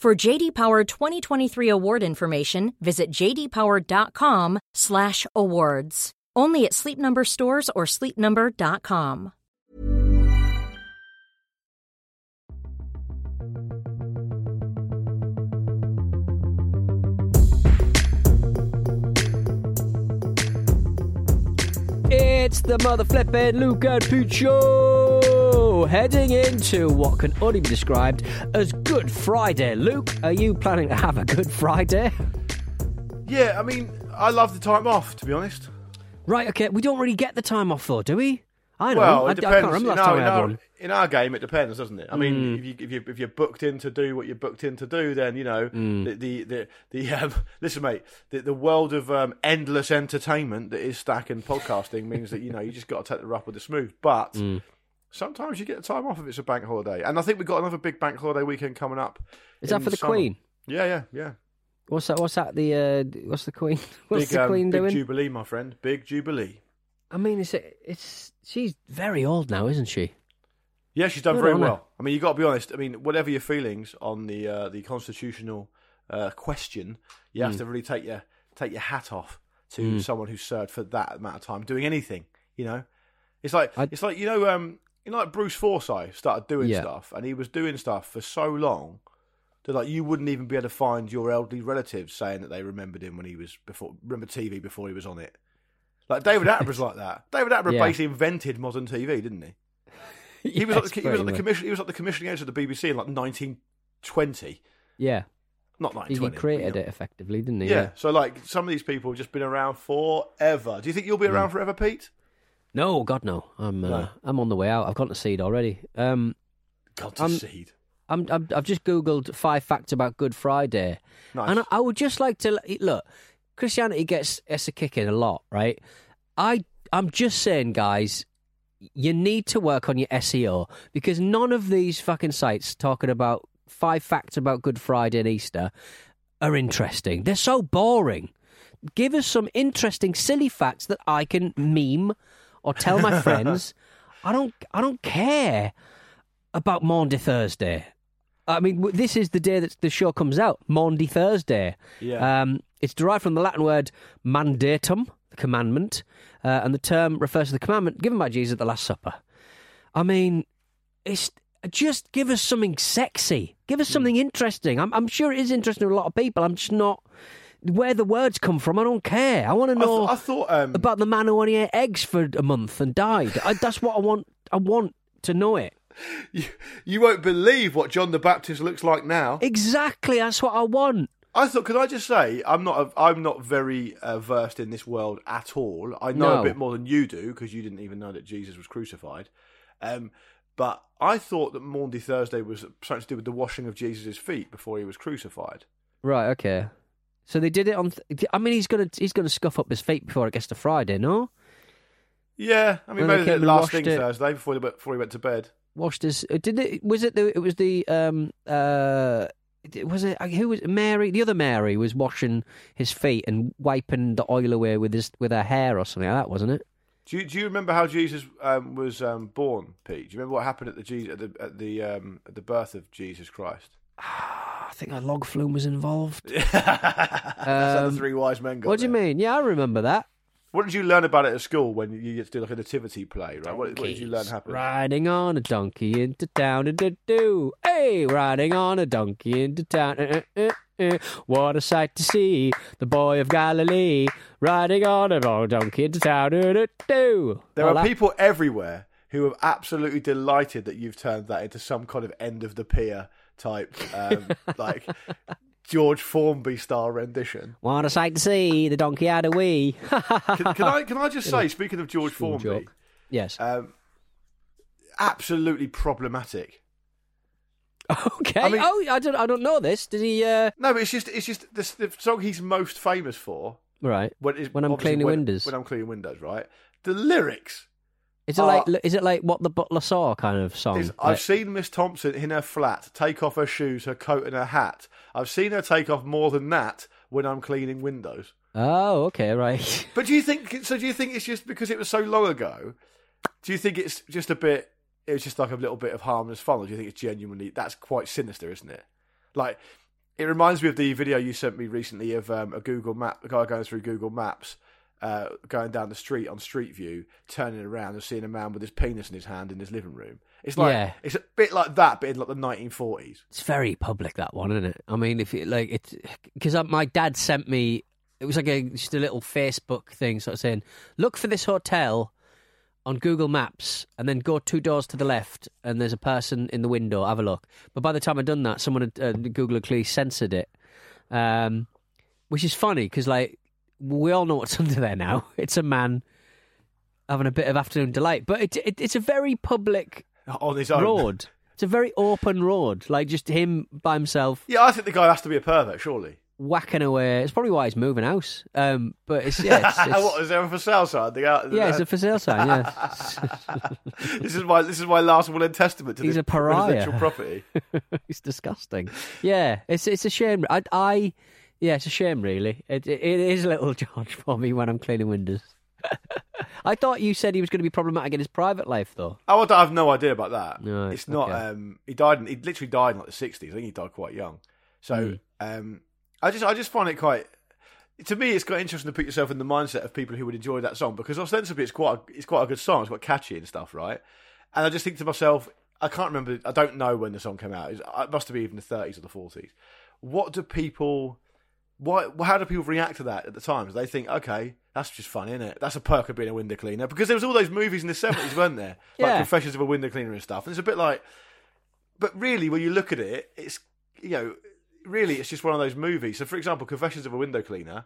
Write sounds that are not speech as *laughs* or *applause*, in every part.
For JD Power 2023 award information, visit jdpower.com/awards. Only at Sleep Number stores or sleepnumber.com. It's the mother flipping Luke and Show, heading into what can only be described as Good Friday. Luke, are you planning to have a Good Friday? Yeah, I mean, I love the time off, to be honest. Right, okay. We don't really get the time off though, do we? I know. Well, I, it I depends. can't remember in, last our, time I in, had one. in our game, it depends, doesn't it? I mean, Mm. if you if you if you're booked in to do what you're booked in to do, then you know Mm. the the the, the *laughs* um, listen, mate. The, the world of um, endless entertainment that is stack and podcasting means that you know you just got to take the rough with the smooth. But Mm. Sometimes you get a time off if it's a bank holiday, and I think we've got another big bank holiday weekend coming up. Is that for the summer. Queen? Yeah, yeah, yeah. What's that? What's that? The uh, what's the Queen? *laughs* What's big, the um, Queen big doing? jubilee, my friend. Big jubilee. I mean, it's it's she's very old now, isn't she? Yeah, she's done Good very on her. well. I mean, you got to be honest. I mean, whatever your feelings on the uh, the constitutional uh, question, you have Mm. to really take your take your hat off to Mm. someone who's served for that amount of time doing anything. You know, it's like I- it's like you know, um, you know, like Bruce Forsyth started doing Yeah. stuff, and he was doing stuff for so long that like you wouldn't even be able to find your elderly relatives saying that they remembered him when he was before remember TV before he was on it. Like David *laughs* Attenborough's like that. David Attenborough Yeah. basically invented modern TV, didn't he? *laughs* He was, like the, he was like the commission. He was like the commissioning editor of the BBC in like 1920, Yeah, not he created you it effectively, didn't he? know. Yeah. So like some of these people have just been around forever. Do you think you'll be mm. around forever, Pete? No, God, no. I'm uh, No. I'm on the way out. I've gone to seed already. Um, to Um, seed. I'm, I'm I've just googled five facts about Good Friday, Nice. and I, I would just like to look. Christianity gets gets a kick in a lot, right? I I'm just saying, guys, you need to work on your SEO because none of these fucking sites talking about five facts about Good Friday and Easter are interesting. They're so boring. Give us some interesting, silly facts that I can meme or tell my friends. *laughs* I don't I don't care about Maundy Thursday. I mean, this is the day that the show comes out, Maundy Thursday. Yeah. Um, it's derived from the Latin word mandatum, the commandment, uh, and the term refers to the commandment given by Jesus at the Last Supper. I mean, it's just give us something sexy, give us something interesting. I'm, I'm sure it is interesting to a lot of people. I'm just not where the words come from. I don't care. I want to I, know th- I thought um, about the man who only ate eggs for a month and died. I, that's what I want. I want to know it. *laughs* you, you won't believe what John the Baptist looks like now. Exactly. That's what I want. I thought, could I just say, I'm not, a, I'm not very uh, versed in this world at all. I know No. a bit more than you do because you didn't even know that Jesus was crucified. Um, but I thought that Maundy Thursday was something to do with the washing of Jesus' feet before he was crucified. Right. Okay. So they did it on. Th- I mean, he's gonna he's gonna scuff up his feet before it gets to Friday. No, Yeah, I mean, they maybe came the and last washed thing it. Thursday before he went, before he went to bed. washed his. uh, Did it? Was it the? It was the. Um. Uh. Was it who was Mary? The other Mary was washing his feet and wiping the oil away with his with her hair or something like that, wasn't it? Do you, do you remember how Jesus um, was um, born, Pete? Do you remember what happened at the Jesus, at the at the, um, at the birth of Jesus Christ? *sighs* *sighs* I think a log flume was involved. *laughs* How the Um, three wise men got. What do you there. mean? Yeah, I remember that. What did you learn about it at school when you get to do like a nativity play? Right? What, what did you learn happened? Riding on a donkey into town, and do do. Hey, riding on a donkey into town. Uh, uh, uh, what a sight to see! The boy of Galilee riding on a donkey into town. Do-do-do. There All are that. people everywhere who are absolutely delighted that you've turned that into some kind of end of the pier type, um, *laughs* like George Formby style rendition. What a sight to see! The donkey had a wee. Can, can I can I just *laughs* say, speaking of George School Formby, joke. yes. um, absolutely problematic. okay. I mean- oh, I don't. I don't know this. Did he? uh No, but it's just it's just the, the song he's most famous for Right. when, When I'm cleaning when, windows. When I'm cleaning windows, right? The lyrics. Is it Uh, like? Is it like what the butler saw kind of song? is, I've seen Miss Thompson in her flat take off her shoes, her coat, and her hat. I've seen her take off more than that when I'm cleaning windows. oh, okay, right. *laughs* But do you think? So do you think it's just because it was so long ago? Do you think it's just a bit? It was just like a little bit of harmless fun. Or do you think it's genuinely? That's quite sinister, isn't it? Like, it reminds me of the video you sent me recently of um, a Google map, a guy going through Google Maps, uh, going down the street on Street View, turning around and seeing a man with his penis in his hand in his living room. It's like Yeah. it's a bit like that, but in like the 1940s. It's very public that one, isn't it? I mean, if it like it, because my dad sent me. It was like a just a little Facebook thing, sort of saying, "Look for this hotel on Google Maps, and then go two doors to the left, and there's a person in the window. Have a look." But by the time I'd done that, someone had uh, Google had clearly censored it, um, which is funny because like we all know what's *laughs* under there now. It's a man having a bit of afternoon delight, but it, it, it's a very public On his own. road. It's a very open road, like just him by himself Yeah, I think the guy has to be a pervert, surely. whacking away. It's probably why he's moving house. Um, but it's yeah, it's, *laughs* it's, what is there a for sale sign? The, uh, yeah, it's a for sale sign. Yeah, *laughs* this is my this is my last will and testament to He's this a pariah. property. it's disgusting. Yeah, it's it's a shame. I, I yeah, it's a shame. Really, it, it, it is a little *laughs* George Formby when I'm cleaning windows. *laughs* I thought you said he was going to be problematic in his private life, though. Oh, I have no idea about that. Right, it's not. okay. Um, he died. In, he literally died in like the sixties. I think he died quite young. So, Hmm. um, I just, I just find it quite. To me, it's quite interesting to put yourself in the mindset of people who would enjoy that song because ostensibly it's quite, a, it's quite a good song. It's quite catchy and stuff, right? And I just think to myself, I can't remember. I don't know when the song came out. It it must have been even the thirties or the forties. What do people? Why? How do people react to that at the time? They think, okay, that's just fun, isn't it? That's a perk of being a window cleaner because there was all those movies in the seventies, weren't there? *laughs* Like Yeah. Confessions of a Window Cleaner and stuff. And it's a bit like, but really, when you look at it, it's you know, really, it's just one of those movies. So, for example, Confessions of a Window Cleaner.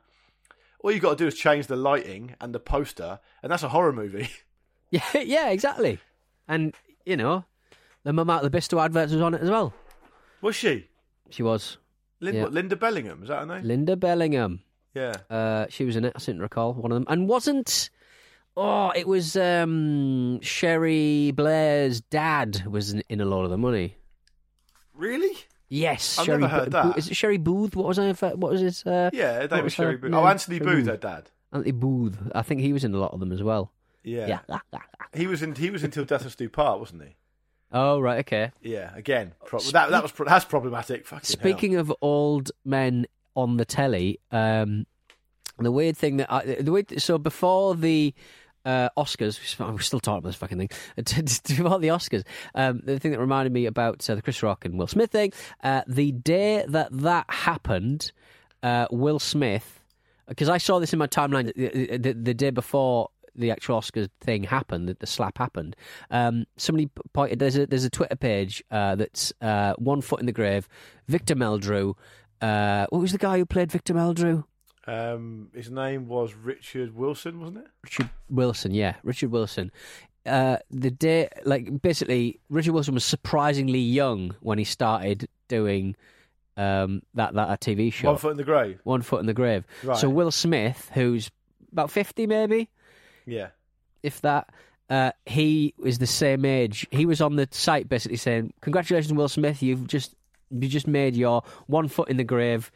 All you've got to do is change the lighting and the poster, and that's a horror movie. *laughs* *laughs* Yeah, yeah, exactly. And you know, the mum out of the Bisto adverts was on it as well. Was she? She was Linda, Yeah. what, Linda Bellingham, is that her name? Linda Bellingham. Yeah. Uh, she was in it. I seem to recall one of them, and wasn't. Oh, it was um, Cherie Blair's dad was in, in a lot of the money. Really? Yes, I've Cherie never heard Bo- that. Is it Cherie Booth? What was I? What was his? Uh, Yeah, her what name was Cherie Booth. Oh, Anthony Cherie Booth, her dad. Anthony Booth. I think he was in a lot of them as well. Yeah. Yeah. He was in. He was until Death Us Do Part, wasn't he? Oh right, okay. Yeah. Again, pro- that that was pro- that's problematic. Fucking hell. Speaking of old men on the telly, um, the weird thing that I, the weird, so before the uh, Oscars, we're still talking about this fucking thing. *laughs* Before the Oscars, um, the thing that reminded me about uh, the Chris Rock and Will Smith thing, uh, the day that that happened, uh, Will Smith, because I saw this in my timeline the, the, the day before the actual Oscar thing happened, that the slap happened. Um, somebody pointed there's a there's a Twitter page uh, that's uh, one foot in the grave. Victor Meldrew. Uh, what was the guy who played Victor Meldrew? Um, his name was Richard Wilson, wasn't it? Richard Wilson, yeah, Richard Wilson. Uh, the day, like, basically, Richard Wilson was surprisingly young when he started doing um, that that TV show. One foot in the grave. One foot in the grave. Right. So Will Smith, who's about fifty, maybe, Yeah. if that. Uh, he is the same age. He was on the site basically saying, "Congratulations, Will Smith! You've just you just made your one foot in the grave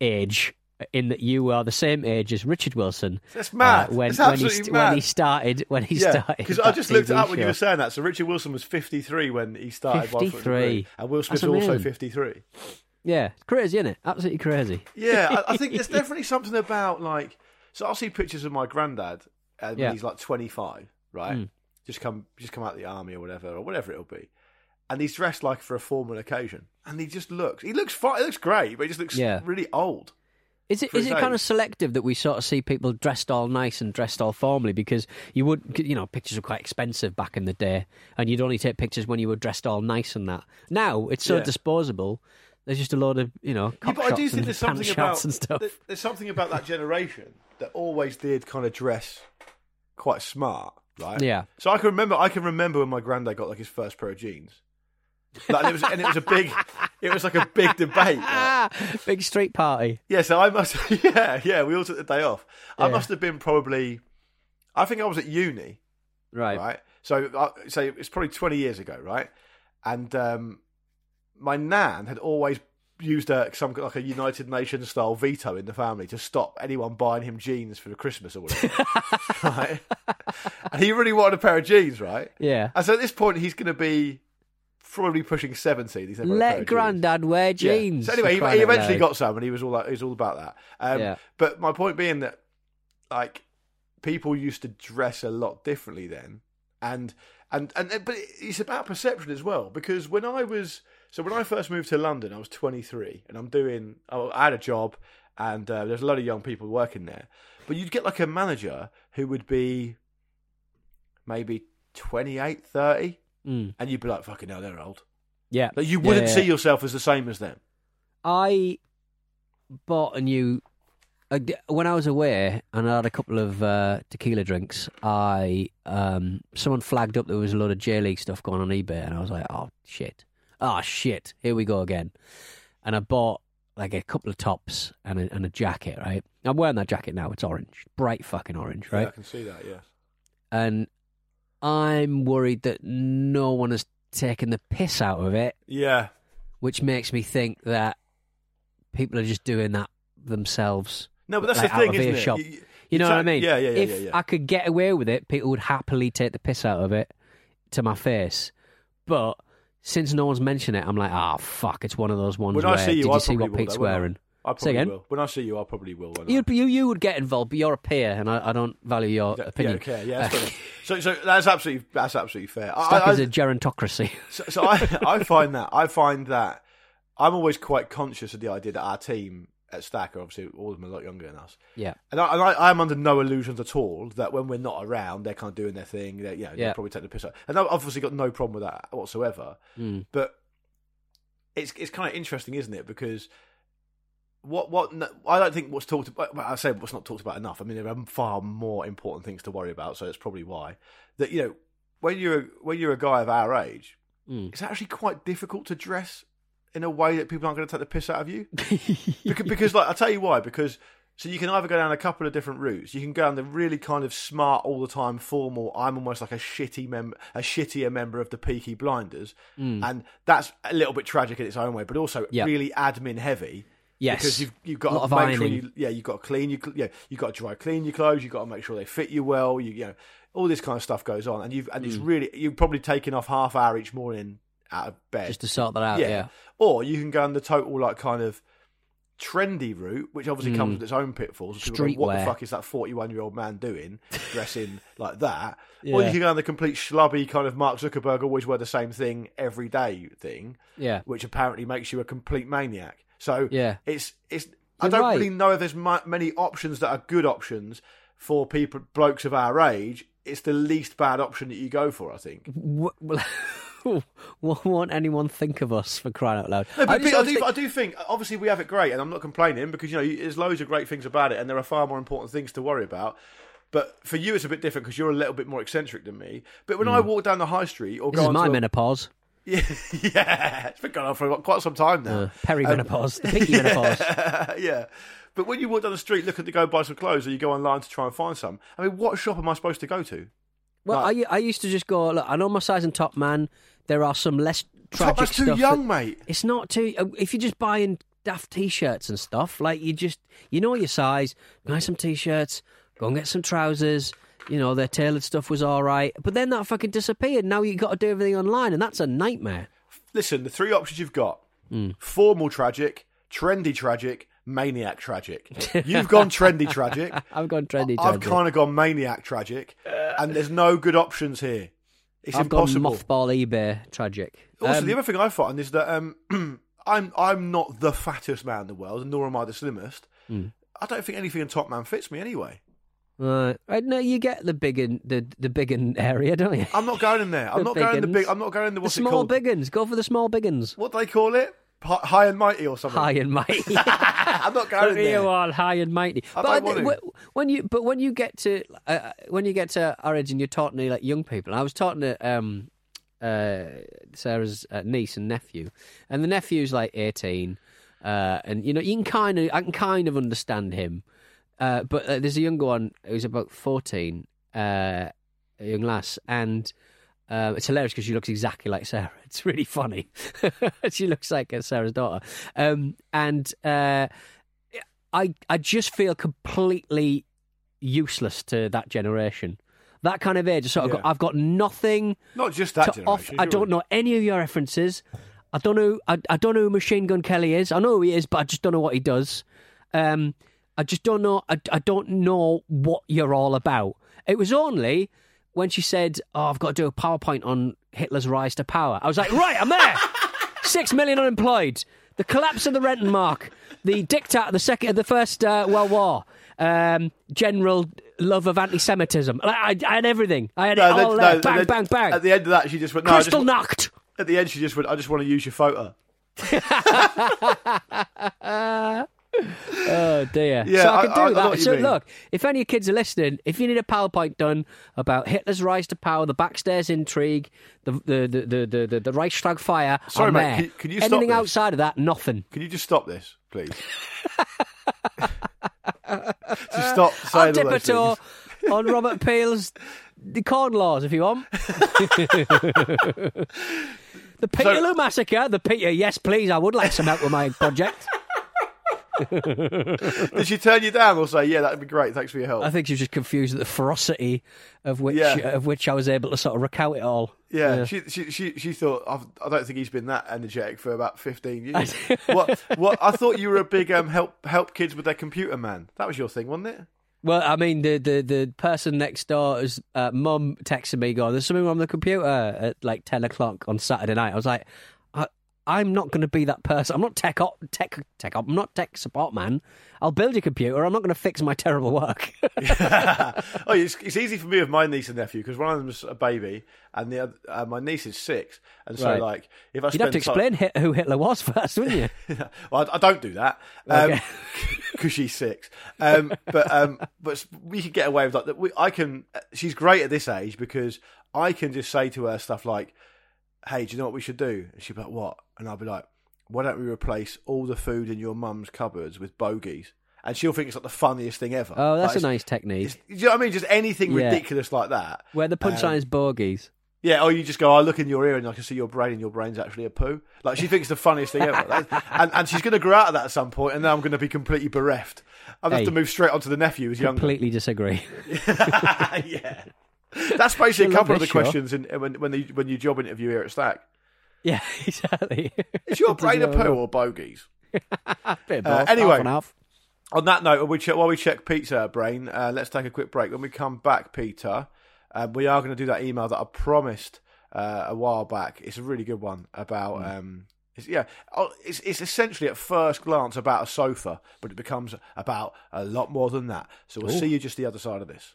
age." In that you are the same age as Richard Wilson. That's mad. Uh, when, when, he, mad. when he started, when he yeah, started, because I just looked it up when you were saying that. So Richard Wilson was 53 when he started. One Foot in the 53. Grave, and Will Smith That's also. 53. Yeah, crazy, isn't it? Absolutely crazy. Yeah, I, I think *laughs* there's definitely something about like. So I'll see pictures of my granddad when Yeah. he's like 25, right? Hmm. Just come, just come out of the army or whatever, or whatever it'll be. and he's dressed like for a formal occasion, and he just looks he looks fine, he looks great, but he just looks Yeah. really old. Is it is it kind of selective that we sort of see people dressed all nice and dressed all formally because you would you know pictures were quite expensive back in the day and you'd only take pictures when you were dressed all nice and that. Now it's so Yeah. disposable. There's just a load of you know Yeah, but I do think there's something about and there's something about that generation that always did kind of dress quite smart, right? Yeah. So I can remember I can remember when my granddad got like his first pair of jeans. Like, and it was and it was a big *laughs* it was like a big debate. Ah, *laughs* big street party. Yeah, so I must *laughs* yeah, yeah, we all took the day off. I Yeah. must have been probably I think I was at uni, Right. right? So uh, so it's probably 20 years ago, right? And um, my nan had always used a some like a United Nations style veto in the family to stop anyone buying him jeans for Christmas or whatever, *laughs* right? And he really wanted a pair of jeans, right? Yeah. And so at this point, he's going to be probably pushing 70. He's never had a pair Let of jeans. Granddad wear Yeah. jeans. So anyway, he, he eventually got some, and he was all like, he was all about that. Um, Yeah. But my point being that, like, people used to dress a lot differently then, and and and but it's about perception as well. Because when I was so when I first moved to London, I was 23, and I'm doing. I had a job, and uh, there's a lot of young people working there. But you'd get like a manager who would be maybe 28, 30, Mm. and you'd be like, "Fucking hell, they're old." Yeah. Like you wouldn't yeah, see yourself as the same as them. I bought a new. When I was away and I had a couple of uh, tequila drinks, I um, someone flagged up there was a lot of J League stuff going on eBay, and I was like, "Oh shit! Oh shit! Here we go again!" And I bought like a couple of tops and a, and a jacket. Right, I'm wearing that jacket now. It's orange, bright fucking orange, right? Yeah, I can see that. yes. And I'm worried that no one has taken the piss out of it Yeah. which makes me think that people are just doing that themselves. No, but that's like, the thing, isn't it? You, You know what I mean? Yeah, yeah, yeah, If yeah, yeah. I could get away with it, people would happily take the piss out of it to my face. But since no one's mentioned it, I'm like, ah, fuck, it's one of those ones when where I see you, did I you see what Pete's though, I? wearing? I Say probably again? will. When I see you, I probably will. won't I? You, you you would get involved, but you're a peer, and I, I don't value your Yeah, opinion. Yeah, okay, yeah. That's *laughs* so, so that's absolutely that's absolutely fair. I, Stack I, is a gerontocracy. *laughs* so, so I, I find that I find that I'm always quite conscious of the idea that our team at Stack are obviously all of them a lot younger than us. yeah, And, I, I'm under no illusions at all that when we're not around, they're kind of doing their thing. They're, you know, Yeah. probably take the piss out. And I've obviously got no problem with that whatsoever. Mm. But it's it's kind of interesting, isn't it? Because what what I don't think what's talked about. Well, I say what's not talked about enough. I mean, there are far more important things to worry about. So it's probably why that you know when you're when you're a guy of our age, Mm. it's actually quite difficult to dress in a way that people aren't going to take the piss out of you. *laughs* because, because like I'll tell you why. Because so you can either go down a couple of different routes. You can go down the really kind of smart, all the time, formal. I'm almost like a shitty member, a shittier member of the Peaky Blinders, and that's a little bit tragic in its own way, but also Mm. Yeah. really admin heavy. Yes. because you've you've got A lot to of make sure you, yeah, you've got to clean you, yeah, you've got to dry clean your clothes. You've got to make sure they fit you well. You, you know, all this kind of stuff goes on, and you've and Mm. it's really you've probably taken off half hour each morning out of bed just to sort that out. Yeah, or you can go on the total like kind of trendy route, which obviously comes Mm. with its own pitfalls. People go, what the fuck is that forty-one-year-old man doing dressing *laughs* like that? Or you can go on the complete schlubby kind of Mark Zuckerberg always wear the same thing every day thing, yeah. which apparently makes you a complete maniac. So Yeah. it's it's. I You're don't right. really know if there's ma- many options that are good options for people blokes of our age. It's the least bad option that you go for, I think. Well, *laughs* *laughs* won't anyone think of us for crying out loud? No, I I, do, think- I do think obviously we have it great, and I'm not complaining because you know there's loads of great things about it, and there are far more important things to worry about. But for you, it's a bit different because you're a little bit more eccentric than me. But when I walk down the high street or this go is my a- menopause, *laughs* yeah, yeah, it's been going on for quite some time now. uh, perimenopause, the *laughs* pinky menopause. yeah. But when you walk down the street looking to go buy some clothes, or you go online to try and find some, I mean, what shop am I supposed to go to? Well, Like- I, I used to just go. Look, I know my size and top man. There are some less Top, tragic that's too young, that- mate. It's not too. uh, If you're just buying daft t-shirts and stuff, like you just you know your size. Buy some t-shirts. Go and get some trousers. You know their tailored stuff was all right, but then that fucking disappeared. Now you got to do everything online, and that's a nightmare. Listen, the three options you've got: Hmm. formal tragic, trendy tragic, maniac tragic. *laughs* You've gone trendy tragic. I've gone trendy. I've kind of gone maniac tragic, and there's no good options here. It's I've impossible. gone mothball eBay. Tragic. Also, Um, the other thing I find is that um, *clears throat* I'm I'm not the fattest man in the world, nor am I the slimmest. Hmm. I don't think anything in Top Man fits me anyway. Right. Right, No, you get the big un, the the big un area, don't you? I'm not going in there. I'm *laughs* The not going in the big. I'm not going in the The what's it small called? big uns. Go for the small big uns. What do they call it? Hi- High and mighty or something. High and mighty. *laughs* I'm not going Look in at you there. all high and mighty. I but don't think want wh- when you but when you get to uh, when you get to our age and you're talking to like young people, I was talking to um, uh, Sarah's uh, niece and nephew, and the nephew's like eighteen, uh, and you know you can kind of I can kind of understand him, uh, but uh, there's a younger one who's about fourteen, uh, a young lass, and. Uh, it's hilarious because she looks exactly like Sarah. *laughs* It's really funny. *laughs* she looks like uh, Sarah's daughter, um, and uh, I I just feel completely useless to that generation. That kind of age, sort of Yeah. got, I've got nothing Not just that to off. I don't know any of your references. I don't know. I, I don't know who Machine Gun Kelly is. I know who he is, but I just don't know what he does. Um, I just don't know. I, I don't know what you're all about. It was only when she said, "Oh, I've got to do a PowerPoint on Hitler's rise to power." I was like, "Right, I'm there." *laughs* Six million unemployed. The collapse of the Rentenmark. The diktat, the second, the first uh, World War. Um, general love of anti-Semitism. Like, I, I had everything. I had it No, all there. no, bang, then- bang, bang. At the end of that, she just went. No, I Kristallnacht. at the end, she just went. I just want to use your photo. *laughs* *laughs* *laughs* Oh dear. Yeah, so I can do I- I that. so look, if any of your kids are listening, if you need a PowerPoint done about Hitler's rise to power, the backstairs intrigue, the the the the the, the, the Reichstag fire, Sorry, I'm mate, there. can- can you stop Anything this? outside of that, nothing. Can you just stop this, please? *laughs* *laughs* just stop I'll dip a on Robert Peel's the corn laws if you want. the Peterloo massacre, the Peter. Yes, please. I would like some help with my project. *laughs* Did she turn you down or say, "Yeah, that'd be great. Thanks for your help"? I think she was just confused at the ferocity of which Yeah. of which I was able to sort of recount it all. Yeah, She, she she she thought I've, I don't think he's been that energetic for about fifteen *laughs* years. what what I thought you were a big um help help kids with their computer man. That was your thing, wasn't it? Well, I mean, the the, the person next door's uh, mum texted me, going, "There's something wrong with the computer at like ten o'clock on Saturday night." I was like, "I'm not going to be that person. I'm not tech op, tech tech op. I'm not tech support man. I'll build your computer. I'm not going to fix my *laughs* terrible work." *laughs* oh, it's, it's easy for me with my niece and nephew because one of them's a baby and the other, uh, my niece is six, and so Right. like if I You'd have to explain Hit- who Hitler was *laughs* first, wouldn't you? well, I, I don't do that because Okay. she's six. Um, but um, but we can get away with like that. We, I can. She's great at this age because I can just say to her stuff like, "Hey, do you know what we should do?" And she'll be like, "What?" And I'll be like, "Why don't we replace all the food in your mum's cupboards with bogies?" And she'll think it's like the funniest thing ever. Oh, that's Like, a nice technique. Do you know what I mean? Just anything Yeah. ridiculous like that. Where the punchline um, is bogies. Yeah, or you just go, I look in your ear and I can see your brain, and your brain's actually a poo. Like she thinks it's the funniest thing ever, and and she's going to grow out of that at some point, and then I'm going to be completely bereft. I have Hey. to move straight on to the nephew who's younger. Completely disagree. *laughs* yeah, that's basically a couple of the questions in, when when the when you job interview here at Stack. yeah, *laughs* exactly. Is your *laughs* brain a poo or *laughs* of Uh, anyway. half and half. On that note, while we check, while we check Peter brain, uh, let's take a quick break. When we come back, Peter, um, we are going to do that email that I promised uh, a while back. It's a really good one about. Um, it's, yeah, oh, it's, it's essentially at first glance about a sofa, but it becomes about a lot more than that. So we'll see you just the other side of this.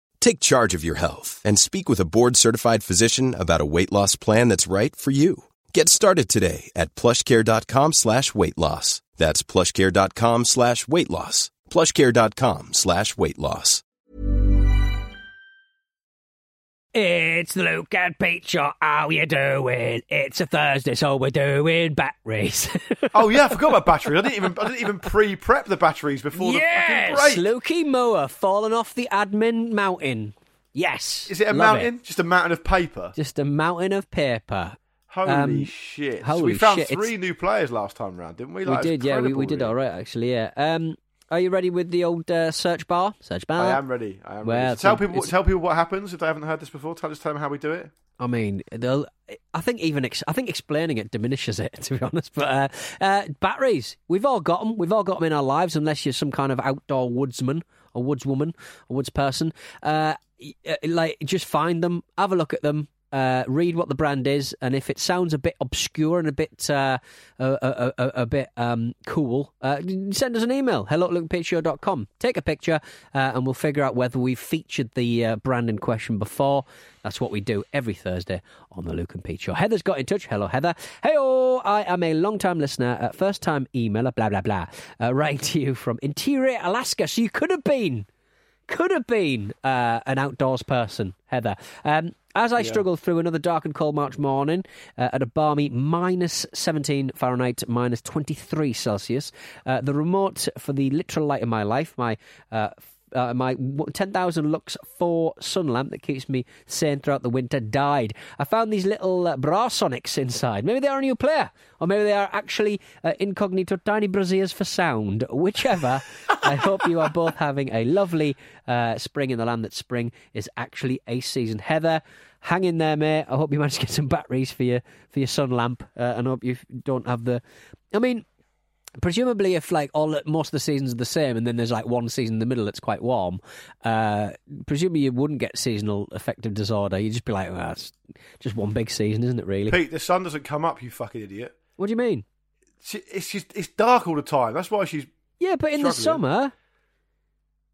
Take charge of your health and speak with a board-certified physician about a weight loss plan that's right for you. Get started today at plushcare.com slash weight loss. That's plushcare.com slash weight loss. plushcare.com slash weight loss. It's Luke and Pete Shot. How you doing? It's a Thursday, so we're doing batteries. *laughs* Oh yeah, I forgot about batteries. I didn't even I didn't even pre-prep the batteries before yes, the fucking break. Lukey Moore falling off the admin mountain. Yes, Is it a Love mountain? Just a mountain of paper. Just a mountain of paper. Holy Um, shit! holy so we found shit, three it's- new players last time round, didn't we? we Like, it's did, yeah, we, we did all right, actually. Yeah. Um, are you ready with the old uh, search bar? Search bar. I am ready. I am Well, ready. So tell people it's- tell people what happens if they haven't heard this before. Tell just tell them how we do it. I mean, they'll, I think even ex- I think explaining it diminishes it, *laughs* to be honest. But uh, uh, batteries, we've all got them. We've all got them in our lives, unless you're some kind of outdoor woodsman or woodswoman or woods person. Uh, uh, like, just find them, have a look at them. Uh, read what the brand is, and if it sounds a bit obscure and a bit uh, a, a, a, a bit um, cool, uh, send us an email. Hello at lukeandpeteshow.com. Take a picture, uh, and we'll figure out whether we've featured the uh, brand in question before. That's what we do every Thursday on the Luke and Pete Show. Heather's got in touch. Hello, Heather. Hey, oh I am a long time listener, uh, first time emailer, blah, blah, blah. Uh, writing to you from Interior, Alaska. So you could have been could have been uh, an outdoors person, Heather. Um, as I struggled through another dark and cold March morning uh, at a balmy minus 17 Fahrenheit, minus 23 Celsius, uh, the remote for the literal light of my life, my uh, uh, my 10,000 lux 4 sun lamp that keeps me sane throughout the winter died. I found these little uh, Brasonics inside. Maybe they are a new player, or maybe they are actually uh, incognito tiny braziers for sound. Whichever, *laughs* I hope you are both having a lovely uh, spring in the land that spring is actually a season. Heather, hang in there, mate. I hope you manage to get some batteries for your for your sun lamp, uh, and I hope you don't have the. I mean, presumably if like all most of the seasons are the same and then there's like one season in the middle that's quite warm uh presumably you wouldn't get seasonal affective disorder you'd just be like well, it's just one big season isn't it really Pete, the sun doesn't come up, you fucking idiot. what do you mean She, it's just it's dark all the time. That's why she's. yeah but in the summer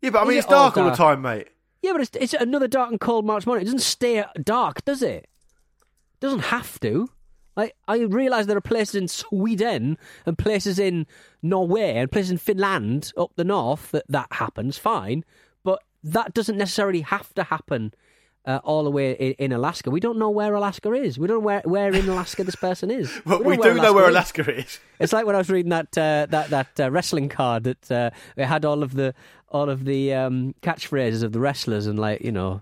Yeah, but I mean, it it's dark all all the time, mate. yeah but it's, it's another dark and cold march morning it doesn't stay dark does it it doesn't have to like I realise there are places in *laughs* Sweden and places in Norway and places in Finland up the north that that happens fine, but that doesn't necessarily have to happen uh, all the way in, in Alaska. We don't know where Alaska is. We don't know where, where in Alaska this person is. *laughs* But don't we do know where is. Alaska is. *laughs* It's like when I was reading that uh, that that uh, wrestling card that uh, it had all of the all of the um, catchphrases of the wrestlers and like you know.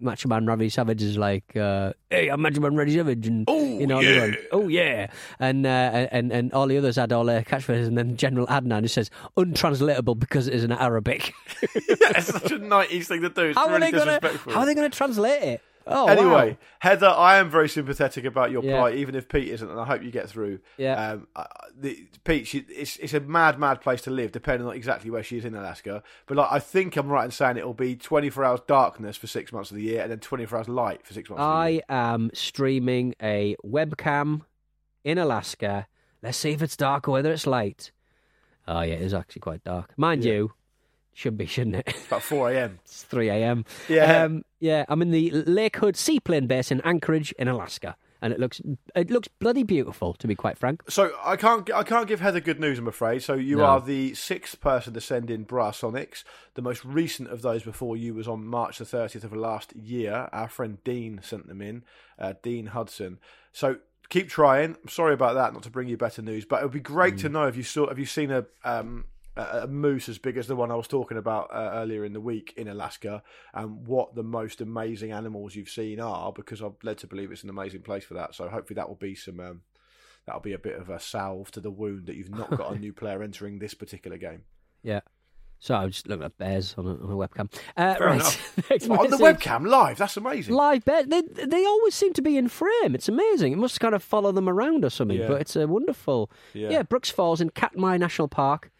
Macho Man Randy Savage is like, uh, "Hey, I'm Macho Man Randy Savage," and Oh, you know, yeah. everyone, oh yeah, and uh, and and all the others had all their catchphrases, and then General Adnan just says untranslatable because it is in Arabic. *laughs* yeah, it's such a 90s thing to do. It's how really are they gonna. How are they gonna translate it? Oh, anyway, wow. Heather, I am very sympathetic about your Yeah. plight, even if Pete isn't, and I hope you get through. Yeah. Um, I- the, Pete, she, it's it's a mad, mad place to live, depending on exactly where she is in Alaska. But like, I think I'm right in saying it will be 24 hours darkness for six months of the year, and then 24 hours light for six months. of the year. I am streaming a webcam in Alaska. Let's see if it's dark or whether it's light. Oh yeah, it is actually quite dark, mind Yeah. you. Should be, shouldn't it? It's about 4 a.m. *laughs* It's 3 a.m. Yeah. Um, yeah, I'm in the Lake Hood Seaplane Base in Anchorage, in Alaska. and it looks it looks bloody beautiful. To be quite frank, So I can't I can't give Heather good news, I'm afraid. So you No. are the sixth person to send in Brassonics. The most recent of those before you was on March the 30th of last year. Our friend Dean sent them in, uh, Dean Hudson. So keep trying. I'm sorry about that, not to bring you better news, but it would be great Mm. to know if you saw have you seen a um, a moose as big as the one I was talking about uh, earlier in the week in Alaska, and what the most amazing animals you've seen are, because I'm led to believe it's an amazing place for that. So hopefully that will be some. Um, That'll be a bit of a salve to the wound that you've not got a *laughs* new player entering this particular game. yeah. So I was just looking at bears on a, on a webcam. Uh, right. enough. *laughs* Next What, on the webcam live, that's amazing. Live bears. They they always seem to be in frame. It's amazing. It must kind of follow them around or something. Yeah. But it's a wonderful. Yeah. Yeah. Brooks Falls in Katmai National Park,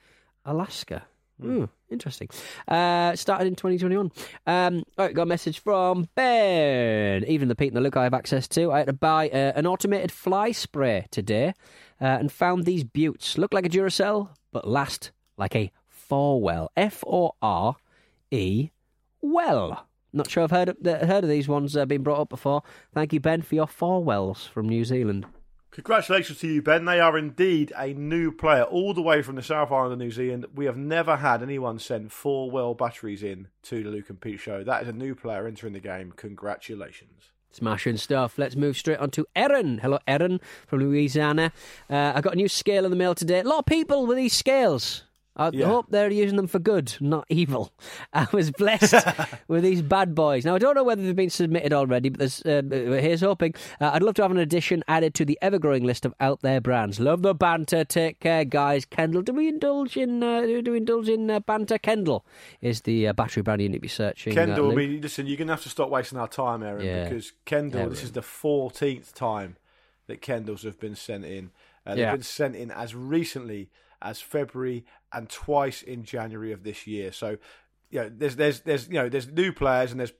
Alaska. Hmm, interesting. Uh, started in 2021. Um, all right, got a message from Ben. Even the Pete and the Luke I have access to. I had to buy uh, an automated fly spray today uh, and found these buttes. Look like a Duracell, but last like a Forewell. F O R E well. Not sure I've heard of, heard of these ones uh, being brought up before. Thank you, Ben, for your Forewells from New Zealand. Congratulations to you, Ben. They are indeed a new player, all the way from the South Island of New Zealand. We have never had anyone send Forewell batteries in to the Luke and Pete show. That is a new player entering the game. Congratulations. Smashing stuff. Let's move straight on to Erin. Hello, Erin from Louisiana. Uh, I got a new scale in the mail today. A lot of people with these scales. I Yeah. hope they're using them for good, not evil. *laughs* I was blessed *laughs* with these bad boys. Now, I don't know whether they've been submitted already, but there's, uh, here's hoping. Uh, I'd love to have an addition added to the ever growing list of out there brands. Love the banter. Take care, guys. Kendall, do we indulge in uh, do we indulge in uh, banter? Kendall is the uh, battery brand you need to be searching. uh, Kendall, I mean, listen, you're going to have to stop wasting our time, Aaron, Yeah. because Kendall, this is the 14th time that Kendalls have been sent in. Uh, they've Yeah. been sent in as recently as February and twice in January of this year. So, you know, there's there's there's you know there's new players and there's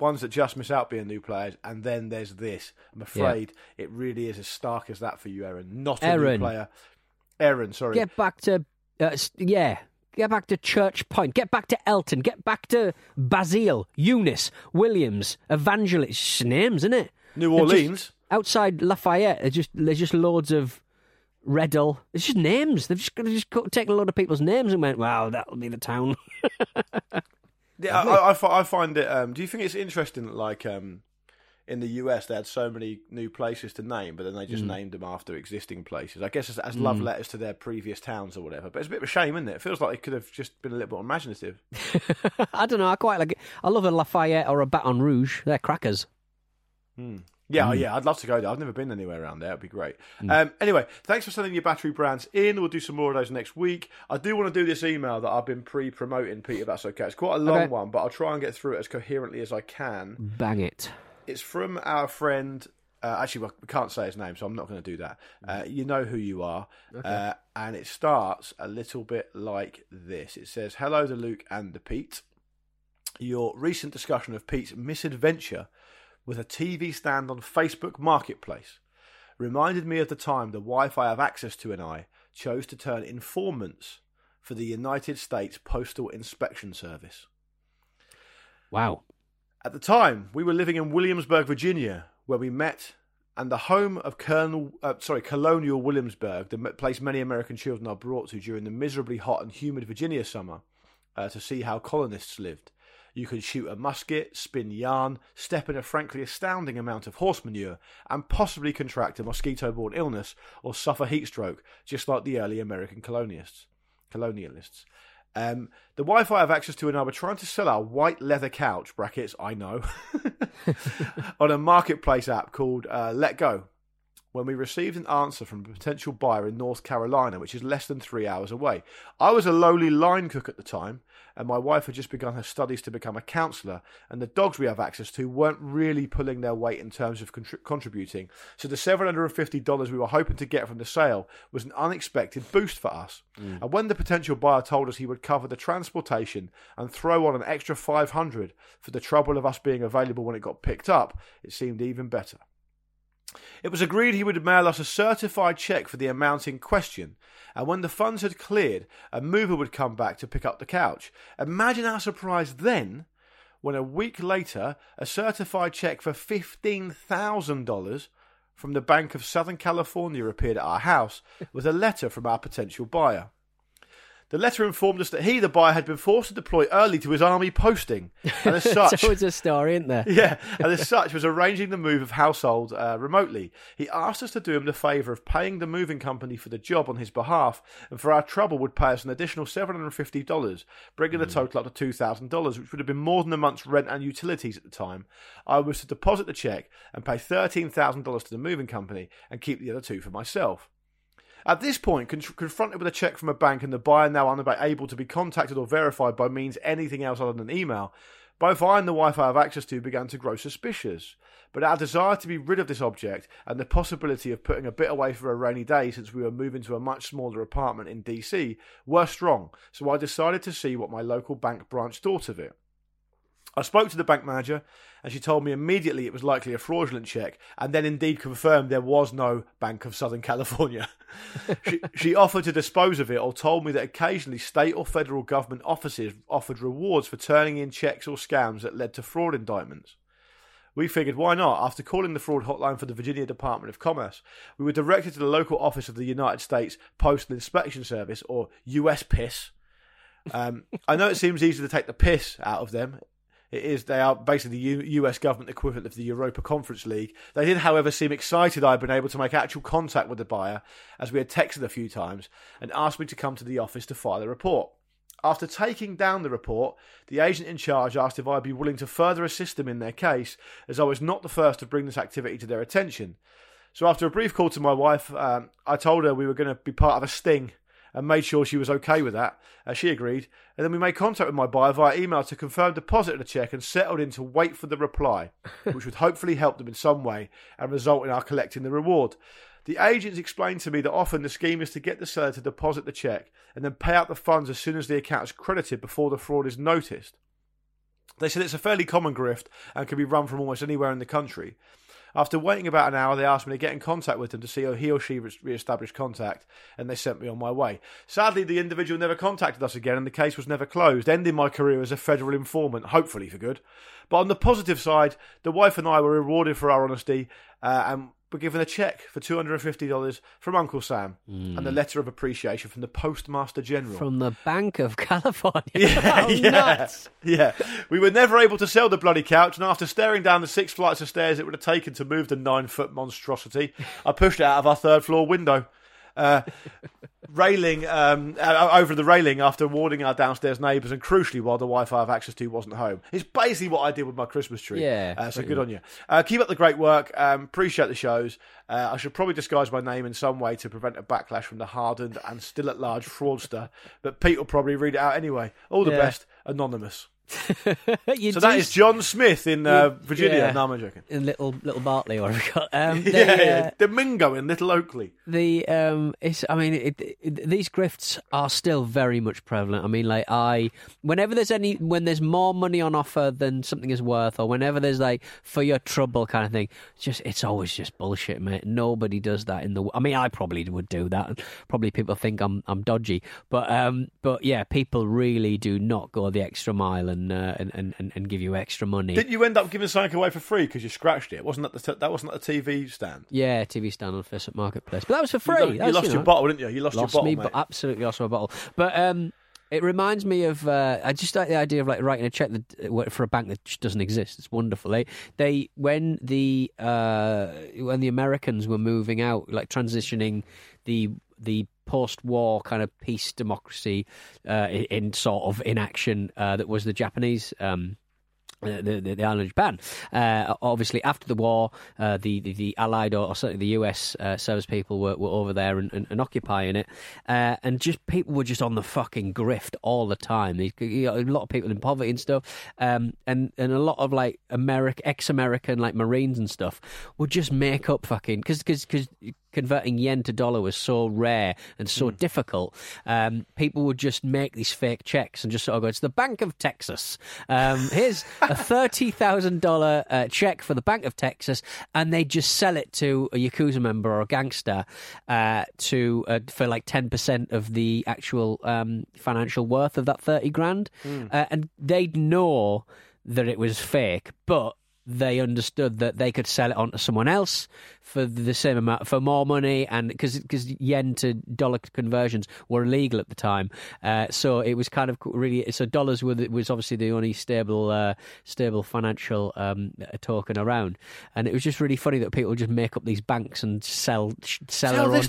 ones that just miss out being new players, and then there's this. I'm afraid it really is as stark as that for you, Aaron. Not a Aaron. new player. Aaron, sorry. Get back to, uh, yeah, get back to Church Point. Get back to Elton. Get back to Basile, Eunice, Williams, Evangelist. Names, isn't it? New just- Orleans. outside Lafayette, there's just there's just loads of Reddle. It's just names. They've just, they've just co- taken a lot of people's names and went, "Wow, that'll be the town." *laughs* Yeah, I, I, I find it. Um, do you think it's interesting that, like, um, in the US, they had so many new places to name, but then they just Mm. named them after existing places? I guess as, as love letters to their previous towns or whatever. But it's a bit of a shame, isn't it? It feels like it could have just been a little bit more imaginative. *laughs* I don't know. I quite like it. I love a Lafayette or a Baton Rouge. They're crackers. Yeah, Mm. yeah, I'd love to go there. I've never been anywhere around there. It'd be great. Um, anyway, thanks for sending your battery brands in. We'll do some more of those next week. I do want to do this email that I've been pre-promoting, Peter. That's okay. It's quite a long Okay. one, but I'll try and get through it as coherently as I can. Bang it. It's from our friend. Uh, actually, well, we can't say his name, so I'm not going to do that. Uh, you know who you are. Uh, and it starts a little bit like this it says, Hello to Luke and the Pete. Your recent discussion of Pete's misadventure with a TV stand on Facebook Marketplace reminded me of the time the wife I have access to and I chose to turn informants for the United States Postal Inspection Service. Wow. At the time, we were living in Williamsburg, Virginia, where we met, and the home of Colonel, uh, sorry, Colonial Williamsburg, the place many American children are brought to during the miserably hot and humid Virginia summer uh, to see how colonists lived. You could shoot a musket, spin yarn, step in a frankly astounding amount of horse manure, and possibly contract a mosquito-borne illness or suffer heat stroke, just like the early American colonists. Colonialists. Um, the Wi-Fi I have access to and I were trying to sell our white leather couch brackets. I know *laughs* on a marketplace app called uh, Let Go. When we received an answer from a potential buyer in North Carolina, which is less than three hours away, I was a lowly line cook at the time, and my wife had just begun her studies to become a counsellor, and the dogs we have access to weren't really pulling their weight in terms of contri- contributing. So the $750 we were hoping to get from the sale was an unexpected boost for us. Mm. And when the potential buyer told us he would cover the transportation and throw on an extra 500 for the trouble of us being available when it got picked up, it seemed even better. It was agreed he would mail us a certified check for the amount in question, and when the funds had cleared, a mover would come back to pick up the couch. Imagine our surprise then when a week later a certified check for $15,000 from the Bank of Southern California appeared at our house with a letter from our potential buyer. The letter informed us that he, the buyer, had been forced to deploy early to his army posting, and as *laughs* such, it's a story, isn't there? yeah, *laughs* and as such was arranging the move of household uh, remotely. He asked us to do him the favour of paying the moving company for the job on his behalf, and for our trouble would pay us an additional seven hundred and fifty dollars, bringing the total up to two thousand dollars, which would have been more than a month's rent and utilities at the time. I was to deposit the cheque and pay thirteen thousand dollars to the moving company and keep the other two for myself. At this point, con- confronted with a check from a bank and the buyer now unable to be contacted or verified by means anything else other than email, both I and the wife I have access to began to grow suspicious. But our desire to be rid of this object and the possibility of putting a bit away for a rainy day since we were moving to a much smaller apartment in DC were strong, so I decided to see what my local bank branch thought of it. I spoke to the bank manager, and she told me immediately it was likely a fraudulent check, and then indeed confirmed there was no Bank of Southern California. *laughs* she, she offered to dispose of it, or told me that occasionally state or federal government offices offered rewards for turning in checks or scams that led to fraud indictments. We figured, why not? After calling the fraud hotline for the Virginia Department of Commerce, we were directed to the local office of the United States Postal Inspection Service, or USPIS. Um, I know it seems easy to take the piss out of them it is they are basically the U- US government equivalent of the Europa Conference League. They did, however, seem excited I'd been able to make actual contact with the buyer, as we had texted a few times, and asked me to come to the office to file a report. After taking down the report, the agent in charge asked if I'd be willing to further assist them in their case, as I was not the first to bring this activity to their attention. So, after a brief call to my wife, um, I told her we were going to be part of a sting and made sure she was okay with that. Uh, she agreed, and then we made contact with my buyer via email to confirm deposit of the check and settled in to wait for the reply, *laughs* which would hopefully help them in some way and result in our collecting the reward. The agents explained to me that often the scheme is to get the seller to deposit the check and then pay out the funds as soon as the account is credited before the fraud is noticed. They said it's a fairly common grift and can be run from almost anywhere in the country. After waiting about an hour, they asked me to get in contact with them to see if he or she re established contact, and they sent me on my way. Sadly, the individual never contacted us again, and the case was never closed, ending my career as a federal informant, hopefully for good. But on the positive side, the wife and I were rewarded for our honesty, uh, and were given a check for $250 from Uncle Sam Hmm. and a letter of appreciation from the Postmaster General. From the Bank of California. *laughs* Yeah, Oh, yeah, nuts. yeah. We were never able to sell the bloody couch, and after staring down the six flights of stairs it would have taken to move the nine foot monstrosity, I pushed it out of our third floor window. Uh, railing um, uh, over the railing after warning our downstairs neighbours, and crucially, while the Wi-Fi I have access to wasn't home. It's basically what I did with my Christmas tree. Yeah, uh, so good on you. Uh, keep up the great work. Um, appreciate the shows. Uh, I should probably disguise my name in some way to prevent a backlash from the hardened and still at large fraudster, but Pete will probably read it out anyway. All the Yeah. best, anonymous. *laughs* So that is John Smith in uh, Virginia. Yeah. No, I'm joking. in little little Bartley or got. Um, the, *laughs* yeah, yeah. uh, Domingo in Little Oakley. the um it's i mean it, it, these grifts are still very much prevalent i mean like i whenever there's any when there's more money on offer than something is worth or whenever there's like for your trouble kind of thing it's just it's always just bullshit mate nobody does that in the i mean i probably would do that probably people think i'm i'm dodgy but um but yeah people really do not go the extra mile and uh, and, and and give you extra money Didn't you end up giving something away for free because you scratched it? Wasn't that the t- that wasn't that the TV stand? yeah tv stand on Facebook marketplace but that was for free You, lo- you lost know, your bottle, didn't you? You lost, lost your bottle, me, but absolutely lost my bottle. But um, it reminds me of uh, I just like the idea of like writing a check that, uh, for a bank that just doesn't exist. It's wonderful. They they when the uh, when the Americans were moving out, like transitioning the the post-war kind of peace democracy uh, in, in sort of inaction uh, that was the Japanese. Um, uh, the, the, the island of Japan. Uh, obviously, after the war, uh, the, the the Allied or, or certainly the US uh, service people were, were over there and, and, and occupying it, uh, and just people were just on the fucking grift all the time. You a lot of people in poverty and stuff, um, and and a lot of like American ex-American like Marines and stuff would just make up fucking because because because converting yen to dollar was so rare and so difficult. Um, people would just make these fake checks and just sort of go, "It's the Bank of Texas. Um, *laughs* here's a thirty thousand dollar uh, check for the Bank of Texas," and they'd just sell it to a yakuza member or a gangster uh, to uh, for like ten percent of the actual um, financial worth of that thirty grand, uh, and they'd know that it was fake, but they understood that they could sell it on to someone else for the same amount for more money and because because yen to dollar conversions were illegal at the time. Uh, so it was kind of really so dollars were the, was obviously the only stable uh, stable financial um, token around. And it was just really funny that people just make up these banks and sell sell, Sell their own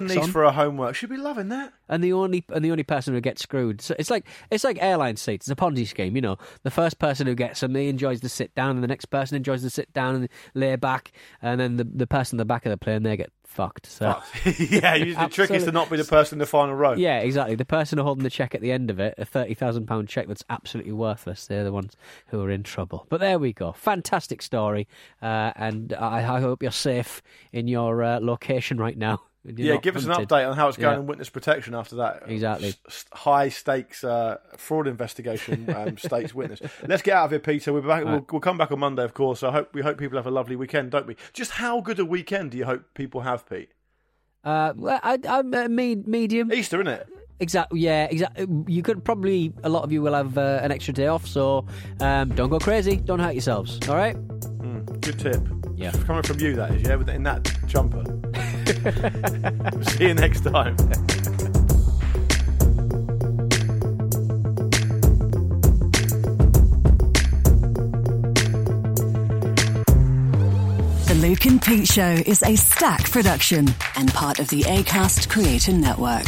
Needs on. for her homework. She'd be loving that. and the only and the only person who gets screwed. So it's like it's like airline seats. It's a Ponzi scheme. You know, the first person who gets them, they enjoys the sit down, and the next person enjoys the sit down and lay back, and then the the person in the back of the plane they get fucked. So *laughs* yeah, *laughs* the trick is to not be the person in the final row. yeah, exactly. The person holding the check at the end of it, a thirty thousand pound check that's absolutely worthless. They're the ones who are in trouble. But there we go. Fantastic story, uh, and I, I hope you're safe in your uh, location right now. *laughs* Yeah, give us an update on how it's going Yeah. in witness protection after that. Exactly. S- high stakes uh, fraud investigation, um, *laughs* state's witness. Let's get out of here, Peter. We'll be back. We'll, we'll come back on Monday, of course. I hope we hope people have a lovely weekend, don't we? Just how good a weekend do you hope people have, Pete? Uh, well, I, I'm uh, med- medium. Easter, isn't it? Exactly. Yeah. Exactly. You could probably. A lot of you will have uh, an extra day off, so um, don't go crazy. Don't hurt yourselves. All right. Mm, good tip. Yeah. Coming from you, that is, yeah, in that jumper. *laughs* See you next time. The Luke and Pete Show is a Acast production and part of the ACAST Creator Network.